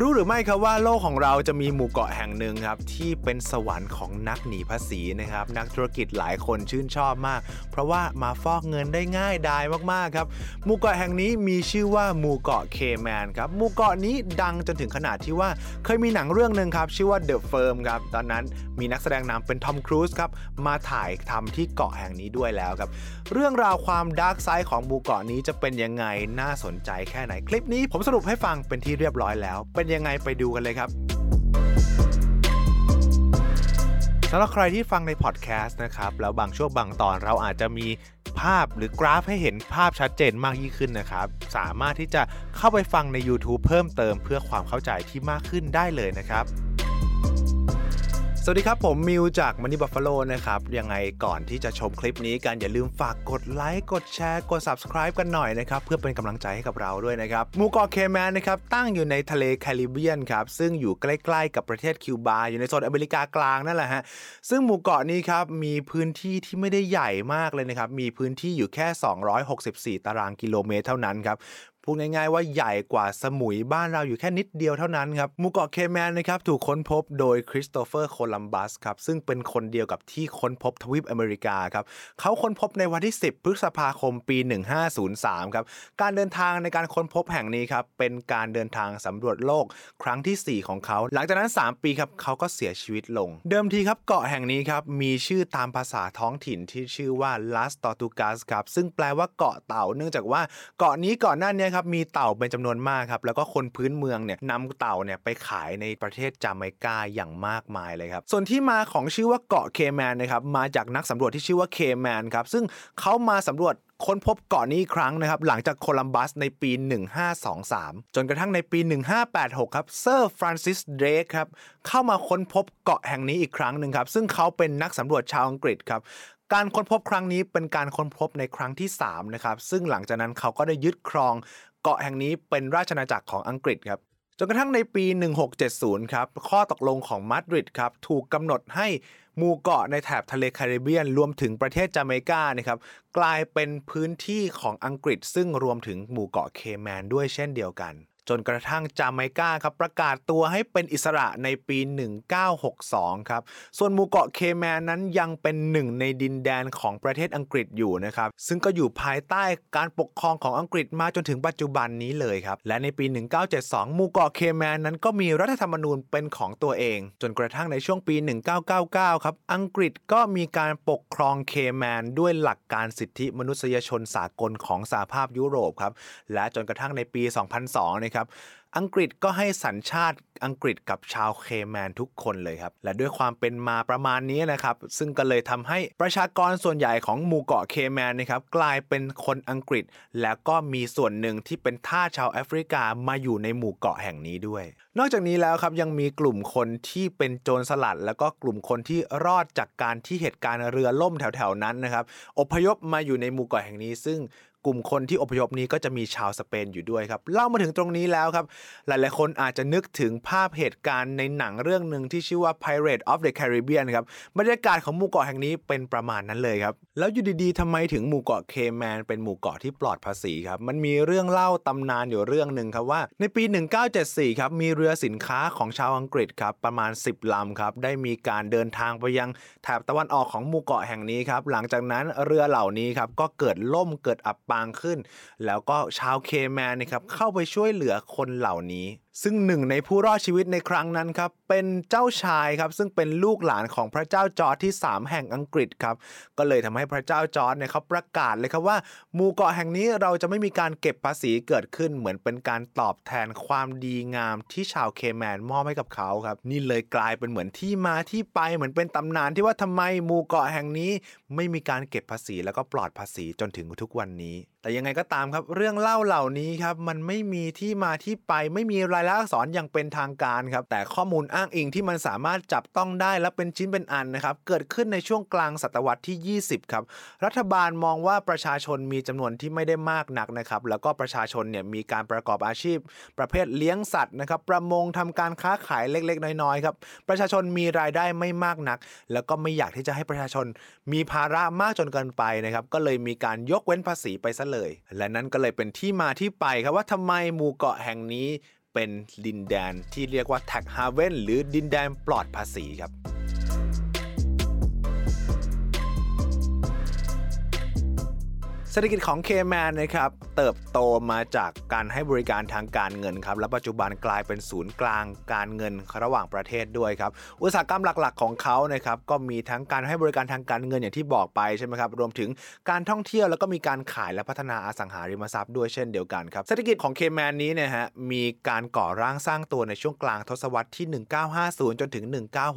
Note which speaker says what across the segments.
Speaker 1: รู้หรือไม่ครับว่าโลกของเราจะมีหมู่เกาะแห่งหนึ่งครับที่เป็นสวรรค์ของนักหนีภาษีนะครับนักธุรกิจหลายคนชื่นชอบมาก เพราะว่ามาฟอกเงินได้ง่ายดายมากๆครับหมู่เกาะแห่งนี้มีชื่อว่าหมู่เกาะเคแมนครับหมู่เกาะนี้ดังจนถึงขนาดที่ว่าเคยมีหนังเรื่องหนึ่งครับชื่อว่า The Firm ครับตอนนั้นมีนักแสดงนำเป็นทอมครูซครับมาถ่ายทำที่เกาะแห่งนี้ด้วยแล้วครับเรื่องราวความดาร์กไซด์ของหมู่เกาะนี้จะเป็นยังไงน่าสนใจแค่ไหนคลิปนี้ผมสรุปให้ฟังเป็นที่เรียบร้อยแล้วเป็นยังไงไปดูกันเลยครับสำหรับใครที่ฟังในพอดแคสต์นะครับ แล้วบางช่วงบางตอนเราอาจจะมีภาพหรือกราฟให้เห็นภาพชัดเจนมากยิ่งขึ้นนะครับ สามารถที่จะเข้าไปฟังใน YouTube เพิ่มเติมเพื่อความเข้าใจที่มากขึ้นได้เลยนะครับ สวัสดีครับ ผมมิวจาก Money Buffalo นะครับ ยังไงก่อนที่จะชมคลิปนี้กัน อย่าลืมฝากกดไลค์ กดแชร์ กด Subscribe กันหน่อยนะครับ เพื่อเป็นกำลังใจให้กับเราด้วยนะครับหมู่เกาะเคแมนนะครับ ตั้งอยู่ในทะเลแคริบเบียนครับ ซึ่งอยู่ใกล้ ๆ กับประเทศคิวบา อยู่ในโซนอเมริกากลางนั่นแหละฮะ ซึ่งหมู่เกาะนี้ครับ มีพื้นที่ที่ไม่ได้ใหญ่มากเลยนะครับ มีพื้นที่อยู่แค่ 264 ตารางกิโลเมตรเท่านั้นครับ พูดง่ายๆว่าใหญ่กว่าสมุยบ้านเราอยู่แค่นิดเดียวเท่านั้นครับหมู่เกาะเคแมนนะครับถูกค้นพบโดยคริสโตเฟอร์โคลัมบัสครับซึ่งเป็นคนเดียวกับที่ค้นพบทวีปอเมริกาครับเขาค้นพบในวันที่ 10 พฤษภาคมปี 1503ครับการเดินทางในการค้นพบแห่งนี้ครับเป็นการเดินทางสำรวจโลกครั้งที่ 4 ของเขา หลังจากนั้น 3 ปีครับเขาก็เสียชีวิตลง เดิมทีครับเกาะแห่งนี้ครับมีชื่อตามภาษาท้องถิ่นที่ชื่อว่า Las Tortugas ครับซึ่งแปลว่าเกาะเต่าเนื่องจากว่าเกาะนี้ก่อนหน้านี้ครับมีเต่าเป็นจำนวนมากครับแล้วก็คนพื้นเมืองเนี่ยนำเต่าเนี่ยไปขายในประเทศจาเมกาอย่างมากมายเลยครับส่วนที่มาของชื่อว่าเกาะเคแมนนะครับมาจากนักสำรวจที่ชื่อว่าเคแมนครับซึ่งเขามาสำรวจค้นพบเกาะนี้อีกครั้งนะครับ หลังจากโคลัมบัสในปี 1523 จนกระทั่งในปี 1586 ครับเซอร์ฟรานซิสเดรกครับเข้ามาค้นพบเกาะแห่งนี้อีกครั้งหนึ่งครับ ซึ่งเขาเป็นนักสำรวจชาวอังกฤษครับการค้นพบครั้งนี้เป็นการค้นพบในครั้งที่3นะครับซึ่งหลังจากนั้นเขาก็ได้ยึดครอง เกาะแห่งนี้เป็นราชอาณาจักรของอังกฤษครับจนกระทั่งในปี 1670 ครับ ข้อตกลงของมาดริดครับ ถูกกำหนดให้หมู่เกาะในแถบทะเลแคริบเบียน รวมถึงประเทศจาเมกานะครับ กลายเป็นพื้นที่ของอังกฤษ ซึ่งรวมถึงหมู่เกาะเคแมนด้วยเช่นเดียวกัน จนกระทั่งจาเมกาครับประกาศตัวให้เป็นอิสระในปี 1962 ครับ ส่วนหมู่เกาะเคแมนนั้นยังเป็นหนึ่งในดินแดนของประเทศอังกฤษอยู่นะครับ ซึ่งก็อยู่ภายใต้การปกครองของอังกฤษมาจนถึงปัจจุบันนี้เลยครับ และในปี 1972 หมู่เกาะเคแมนนั้นก็มีรัฐธรรมนูญเป็นของตัวเอง จนกระทั่งในช่วงปี 1999 ครับ อังกฤษก็มีการปกครองเคแมนด้วยหลักการสิทธิมนุษยชนสากลของสหภาพยุโรปครับ และจนกระทั่งในปี 2002นะครับอังกฤษก็ให้สัญชาติอังกฤษกับชาวเคแมนทุกคนเลยครับ และด้วยความเป็นมาประมาณนี้นะครับ ซึ่งก็เลยทำให้ประชากรส่วนใหญ่ของหมู่เกาะเคแมนนะครับกลายเป็นคนอังกฤษ แล้วก็มีส่วนหนึ่งที่เป็นทาสชาวแอฟริกามาอยู่ในหมู่เกาะแห่งนี้ด้วย นอกจากนี้แล้วครับยังมีกลุ่มคนที่เป็นโจรสลัด แล้วก็กลุ่มคนที่รอดจากการที่เหตุการณ์เรือล่มแถวๆนั้นนะครับอพยพมาอยู่ในหมู่เกาะแห่งนี้ ซึ่ง กลุ่มคนที่อพยพนี้ก็จะมีชาวสเปนอยู่ด้วยครับเล่ามาถึงตรงนี้แล้วครับ หลายๆคนอาจจะนึกถึงภาพเหตุการณ์ในหนังเรื่องหนึ่งที่ชื่อว่า Pirate of the Caribbean ครับบรรยากาศของหมู่เกาะแห่งนี้เป็นประมาณนั้นเลยครับ แล้วอยู่ดีๆทำไมถึงหมู่เกาะเคแมนเป็นหมู่เกาะที่ปลอดภาษีครับมันมีเรื่องเล่าตำนานอยู่เรื่องหนึ่งครับว่า ในปี 1974 ครับมีเรือสินค้าของชาวอังกฤษครับประมาณ 10ลำครับได้มีการเดินทางไปยังแถบตะวันออกของหมู่เกาะแห่งนี้ครับหลังจากนั้นเรือเหล่านี้ครับก็เกิดล่มเกิดอับปางขึ้น แล้วก็ชาวเคแมนนะครับเข้าไปช่วยเหลือคนเหล่านี้ ซึ่งหนึ่งในผู้รอดชีวิตในครั้งนั้นครับเป็นเจ้าชายครับซึ่งเป็นลูกหลานของพระเจ้าจอร์จที่ 3 แห่งอังกฤษครับก็เลยทำให้พระเจ้าจอร์จเนี่ยเขาประกาศเลยครับว่าหมู่เกาะแห่งนี้เราจะไม่มีการเก็บภาษีเกิดขึ้นเหมือนเป็นการตอบแทนความดีงามที่ชาวเคแมนมอบให้กับเขาครับนี่เลยกลายเป็นเหมือนที่มาที่ไปเหมือนเป็นตำนานที่ว่าทำไมหมู่เกาะแห่งนี้ ไม่มีการเก็บภาษีแล้วก็ปลอดภาษีจนถึงทุกวันนี้ แต่ยังไงก็ตามครับ เรื่องเล่าเหล่านี้ครับมันไม่มีที่มาที่ไปไม่มีรายลักษณ์อักษรอย่างเป็นทางการครับ แต่ข้อมูลอ้างอิงที่มันสามารถจับต้องได้และเป็นชิ้นเป็นอันนะครับ เกิดขึ้นในช่วงกลางศตวรรษที่ 20 ครับ รัฐบาลมองว่าประชาชนมีจำนวนที่ไม่ได้มากนักนะครับ แล้วก็ประชาชนเนี่ยมีการประกอบอาชีพ ประเภทเลี้ยงสัตว์นะครับ ประมงทำการค้าขายเล็กๆ น้อยๆครับ ประชาชนมีรายได้ไม่มากนัก แล้วก็ไม่อยากที่จะให้ประชาชนมีภาระมากจนเกินไปนะครับ ก็เลยมีการยกเว้นภาษีไปซะเลยและนั่นก็เลยเป็นที่มาที่ไปครับว่าทำไมหมู่เกาะแห่งนี้เป็นดินแดนที่เรียกว่าแท็กฮาเวนหรือดินแดนปลอดภาษีครับ ศรษฐกิจของเคแมนนะครับเติบโตมาจากการให้บริการทางการเงินครับและปัจจุบันกลายเป็นศูนย์กลางการเงินระหว่างประเทศด้วยครับอุตสาหกรรมหลักๆ ของเขานะครับก็มีทั้งการให้บริการทางการเงินอย่างที่บอกไปใช่ไหมครับรวมถึงการท่องเที่ยวแล้วก็มีการขายและพัฒนาอสังหาริมทรัพย์ด้วยเช่นเดียวกันครับเศรษฐกิจของเคแมนนี้นี่ยฮะมีการก่อร่างสร้างตัวในช่วงกลางทศวรรษที่ 1950 จนถึง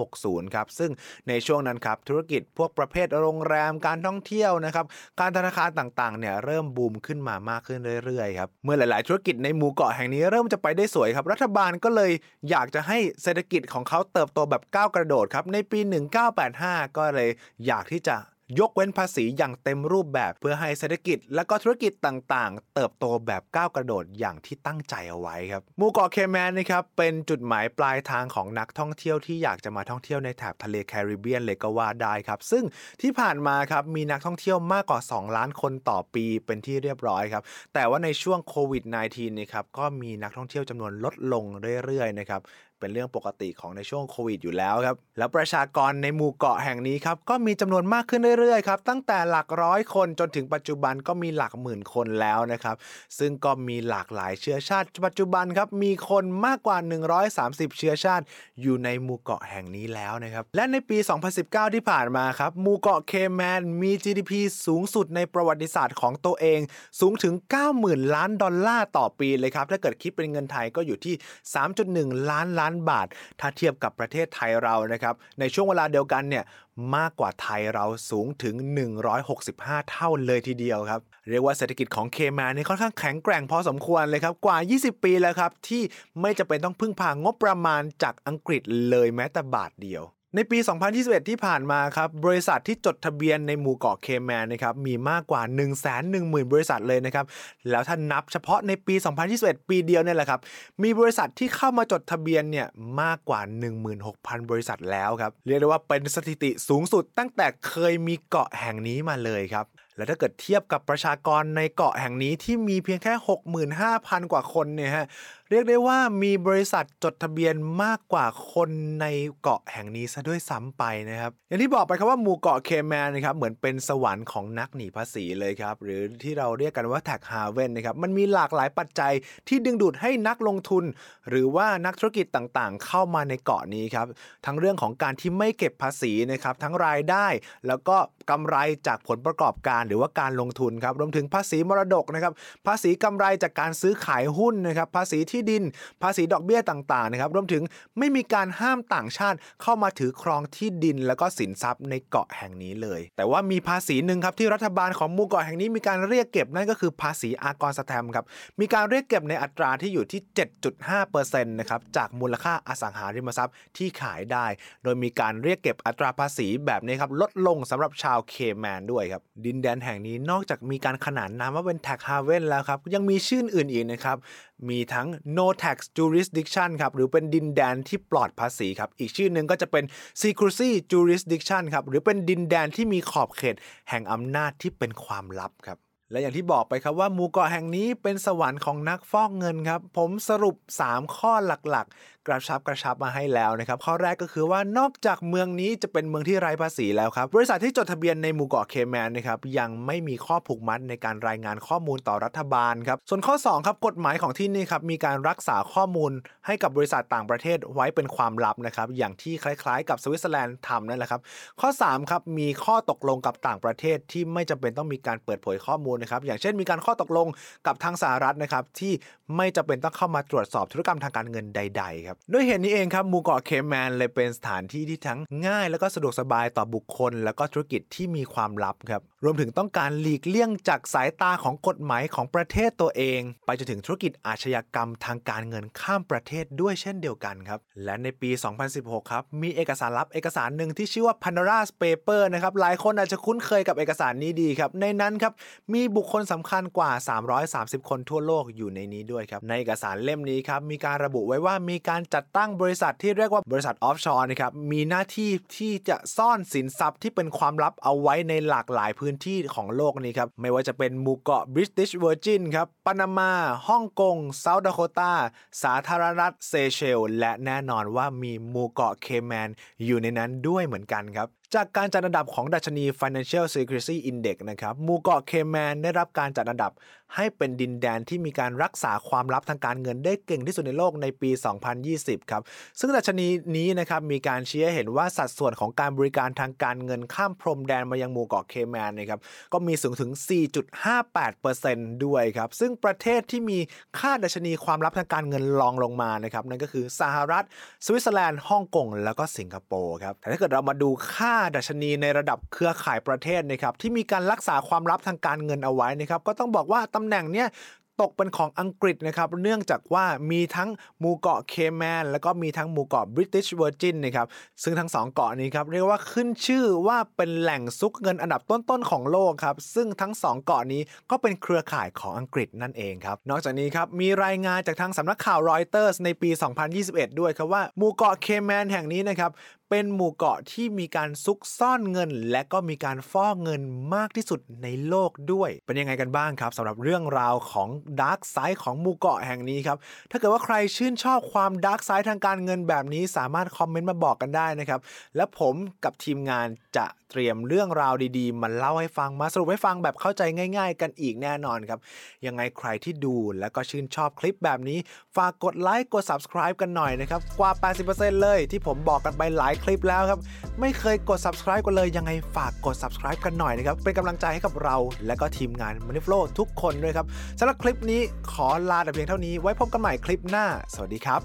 Speaker 1: 1960 ครับซึ่งในช่วงนั้นครับธุรกิจพวกประเภทโรงแรมการท่องเที่ยวนะครับการธนาคารต่างๆเนี่ยเริ่มบูมขึ้นมามากขึ้นเรื่อยๆครับเมื่อหลาย ๆ ธุรกิจในหมู่เกาะแห่งนี้เริ่มจะไปได้สวยครับ รัฐบาลก็เลยอยากจะให้เศรษฐกิจของเขาเติบโตแบบก้าวกระโดดครับในปี 1985 ก็เลยอยากที่จะ ยกเว้นภาษีอย่างเต็มรูปแบบเพื่อให้เศรษฐกิจ และก็ธุรกิจต่างๆ เติบโตแบบก้าวกระโดดอย่างที่ตั้งใจเอาไว้ครับหมู่เกาะเคแมนนะครับเป็นจุดหมายปลายทางของนักท่องเที่ยวที่อยากจะมาท่องเที่ยวในแถบทะเลแคริบเบียนเลยก็ว่าได้ครับ ซึ่งที่ผ่านมาครับมีนักท่องเที่ยวมากกว่า 2 ล้านคนต่อปีเป็นที่เรียบร้อยครับแต่ว่าในช่วงโควิด -19 นะครับก็มีนักท่องเที่ยวจำนวนลดลงเรื่อยๆนะครับเป็นเรื่องปกติของในช่วงโควิดอยู่แล้วครับแล้วประชากรในหมู่เกาะแห่งนี้ครับก็มีจำนวนมากขึ้นเรื่อยๆครับตั้งแต่หลักร้อยคนจนถึงปัจจุบันก็มีหลักหมื่นคนแล้วนะครับซึ่งก็มีหลากหลายเชื้อชาติ ปัจจุบันครับมีคนมากกว่า 130 เชื้อชาติ อยู่ในหมู่เกาะแห่งนี้แล้วนะครับและในปี 2019 ที่ผ่านมาครับหมู่เกาะเคแมนมี GDP สูงสุดในประวัติศาสตร์ของตัวเอง สูงถึง 90,000 ล้านดอลลาร์ต่อปีเลยครับถ้าเกิดคิดเป็นเงินไทยก็อยู่ที่ 3.1 ล้านล้านบาท ถ้าเทียบกับประเทศไทยเรานะครับ ในช่วงเวลาเดียวกันเนี่ยมากกว่าไทยเราสูงถึง 165 เท่าเลยทีเดียวครับ เรียกว่าเศรษฐกิจของเคมานี่ค่อนข้างแข็งแกร่งพอสมควรเลยครับ กว่า 20 ปีแล้วครับ ที่ไม่จะเป็นต้องพึ่งพางบประมาณจากอังกฤษเลยแม้แต่บาทเดียว ในปี 2021 ที่ผ่านมาครับ บริษัทที่จดทะเบียนในหมู่เกาะเคแมนนะครับ มีมากกว่า 1 1 0 0 0 0 บริษัทเลยนะครับ แล้วถ้านับเฉพาะในปี 2021 ปีเดียวเนี่ยแหละครับ มีบริษัทที่เข้ามาจดทะเบียนเนี่ยมากกว่า 16,000 บริษัทแล้วครับ เรียกได้ว่าเป็นสถิติสูงสุดตั้งแต่เคยมีเกาะแห่งนี้มาเลยครับและถ้าเกิดเทียบกับประชากรในเกาะแห่งนี้ที่มีเพียงแค่ 65,000 กว่าคนเนี่ยฮะ เรียกได้ว่ามีบริษัทจดทะเบียนมากกว่าคนในเกาะแห่งนี้ซะด้วยซ้ำไปนะครับ อย่างที่บอกไปครับว่าหมู่เกาะเคแมนนะครับเหมือนเป็นสวรรค์ของนักหนีภาษีเลยครับ หรือที่เราเรียกกันว่าแท็กฮาเวนนะครับมันมีหลากหลายปัจจัยที่ดึงดูดให้นักลงทุน หรือว่านักธุรกิจต่างๆ เข้ามาในเกาะนี้ครับทั้งเรื่องของการที่ไม่เก็บภาษีนะครับทั้งรายได้ แล้วก็กำไรจากผลประกอบการหรือว่าการลงทุนครับรวมถึงภาษีมรดกนะครับภาษีกำไรจากการซื้อขายหุ้นนะครับภาษีที่ดิน ภาษีดอกเบี้ยต่างๆนะครับรวมถึงไม่มีการห้ามต่างชาติเข้ามาถือครองที่ดิน แล้วก็สินทรัพย์ในเกาะแห่งนี้เลย แต่ว่ามีภาษีหนึ่งครับที่รัฐบาลของหมู่เกาะแห่งนี้มีการเรียกเก็บนั่นก็คือภาษีอากรสแตมครับมีการเรียกเก็บในอัตราที่อยู่ที่ 7.5%นะครับจากมูลค่าอสังหาริมทรัพย์ที่ขายได้ โดยมีการเรียกเก็บอัตราภาษีแบบนี้ครับลดลงสำหรับชาวเคแมนด้วยครับดินแดนแห่งนี้นอกจากมีการขนานนามว่าเป็นแท็กฮาเวนแล้วครับยังมีชื่ออื่นอีกนะครับมีทั้ง no tax jurisdiction ครับหรือเป็นดินแดนที่ปลอดภาษีครับอีกชื่อหนึ่งก็จะเป็น secrecy jurisdiction ครับหรือเป็นดินแดนที่มีขอบเขตแห่งอำนาจที่เป็นความลับครับและอย่างที่บอกไปครับว่าหมู่เกาะแห่งนี้เป็นสวรรค์ของนักฟอกเงินครับ ผมสรุป 3 ข้อหลักๆ กระชับกระชับมาให้แล้วนะครับข้อแรกก็คือว่านอกจากเมืองนี้จะเป็นเมืองที่ไร้ภาษีแล้วครับบริษัทที่จดทะเบียนในหมู่เกาะเคแมนนะครับยังไม่มีข้อผูกมัดในการรายงานข้อมูลต่อรัฐบาลครับส่วนข้อ2ครับกฎหมายของที่นี่ครับมีการรักษาข้อมูลให้กับบริษัทต่างประเทศไว้เป็นความลับนะครับอย่างที่คล้ายๆ กับสวิตเซอร์แลนด์ทำนั่นแหละครับข้อ3ครับมีข้อตกลงกับต่างประเทศที่ไม่จำเป็นต้องมีการเปิดเผยข้อมูลนะครับอย่างเช่นมีการข้อตกลงกับทางสหรัฐนะครับที่ไม่จำเป็นต้องเข้ามาตรวจสอบธุรกรรมทางการเงินใด ๆ ครับด้วยเหตุนี้เองครับหมู่เกาะเคแมนเลยเป็นสถานที่ที่ทั้งง่ายแล้วก็สะดวกสบายต่อบุคคล แล้วก็ธุรกิจที่มีความลับครับ รวมถึงต้องการหลีกเลี่ยงจากสายตาของกฎหมายของประเทศตัวเอง ไปจนถึงธุรกิจอาชญากรรมทางการเงินข้ามประเทศด้วยเช่นเดียวกันครับ และในปี 2016 ครับ มีเอกสารลับเอกสารหนึ่งที่ชื่อว่า Pandora's Paper นะครับ หลายคนอาจจะคุ้นเคยกับเอกสารนี้ดีครับ ในนั้นครับ มีบุคคลสำคัญกว่า 330 คนทั่วโลกอยู่ในนี้ด้วยครับ ในเอกสารเล่มนี้ครับ มีการระบุไว้ว่ามีการจัดตั้งบริษัทที่เรียกว่าบริษัท offshore นะครับมีหน้าที่ที่จะซ่อนสินทรัพย์ที่เป็นความลับเอาไว้ในหลากหลายพื้นที่ของโลกนี้ครับไม่ว่าจะเป็นหมู่เกาะบริติชเวอร์จินครับปานามาฮ่องกงเซาท์ดาโคตาสาธารณรัฐเซเชล และแน่นอนว่ามีหมู่เกาะเคแมนอยู่ในนั้นด้วยเหมือนกันครับจากการจัดอันดับของดัชนี Financial Secrecy Index นะครับหมู่เกาะเคแมนได้รับการจัดอันดับ ให้เป็นดินแดนที่มีการรักษาความลับทางการเงินได้เก่งที่สุดในโลกในปี 2020 ครับ ซึ่งดัชนีนี้นะครับมีการชี้ให้เห็นว่าสัดส่วนของการบริการทางการเงินข้ามพรมแดนมายังหมู่เกาะเคแมนนะครับก็มีสูงถึง 4.58%ด้วยครับ ซึ่งประเทศที่มีค่าดัชนีความลับทางการเงินรองลงมานะครับนั่นก็คือสหรัฐสวิตเซอร์แลนด์ฮ่องกงแล้วก็สิงคโปร์ครับแต่ถ้าเกิดเรามาดูค่าดัชนีในระดับเครือข่ายประเทศนะครับที่มีการรักษาความลับทางการเงินเอาไว้นะครับก็ต้องบอกว่าตำแหน่งเนี้ยตกเป็นของอังกฤษนะครับเนื่องจากว่ามีทั้งหมู่เกาะเคแมนแล้วก็มีทั้งหมู่เกาะบริติชเวอร์จินนะครับซึ่งทั้งสองเกาะนี้ครับเรียกว่าขึ้นชื่อว่าเป็นแหล่งซุกเงินอันดับต้นๆของโลกครับซึ่งทั้งสองเกาะนี้ก็เป็นเครือข่ายของอังกฤษนั่นเองครับนอกจากนี้ครับมีรายงานจากทางสำนักข่าวรอยเตอร์สในปี 2021 ด้วยครับว่าหมู่เกาะเคแมนแห่งนี้นะครับเป็นหมู่เกาะที่มีการซุกซ่อนเงิน และก็มีการฟอกเงินมากที่สุดในโลกด้วย เป็นยังไงกันบ้างครับสำหรับเรื่องราวของ dark side ของหมู่เกาะแห่งนี้ครับ ถ้าเกิดว่าใครชื่นชอบความ dark side ทางการเงินแบบนี้สามารถคอมเมนต์มาบอกกันได้นะครับ และผมกับทีมงานจะเตรียมเรื่องราวดีๆ มาเล่าให้ฟังมาสรุปให้ฟังแบบเข้าใจง่าย ๆ กันอีกแน่นอนครับ ยังไงใครที่ดูและก็ชื่นชอบคลิปแบบนี้ ฝากกดไลค์กด subscribe กันหน่อยนะครับ กว่า 80%เลยที่ผมบอกกันไปหลายคลิปแล้วครับ ไม่เคยกด subscribe กันเลยยังไงฝากกด subscribe กันหน่อยนะครับ เป็นกำลังใจให้กับเรา และก็ทีมงาน m a n i f l o ทุกคนด้วยครับสำหรับคลิปนี้ขอลาแต่เพียงเท่านี้ไว้พบกันใหม่คลิปหน้า สวัสดีครับ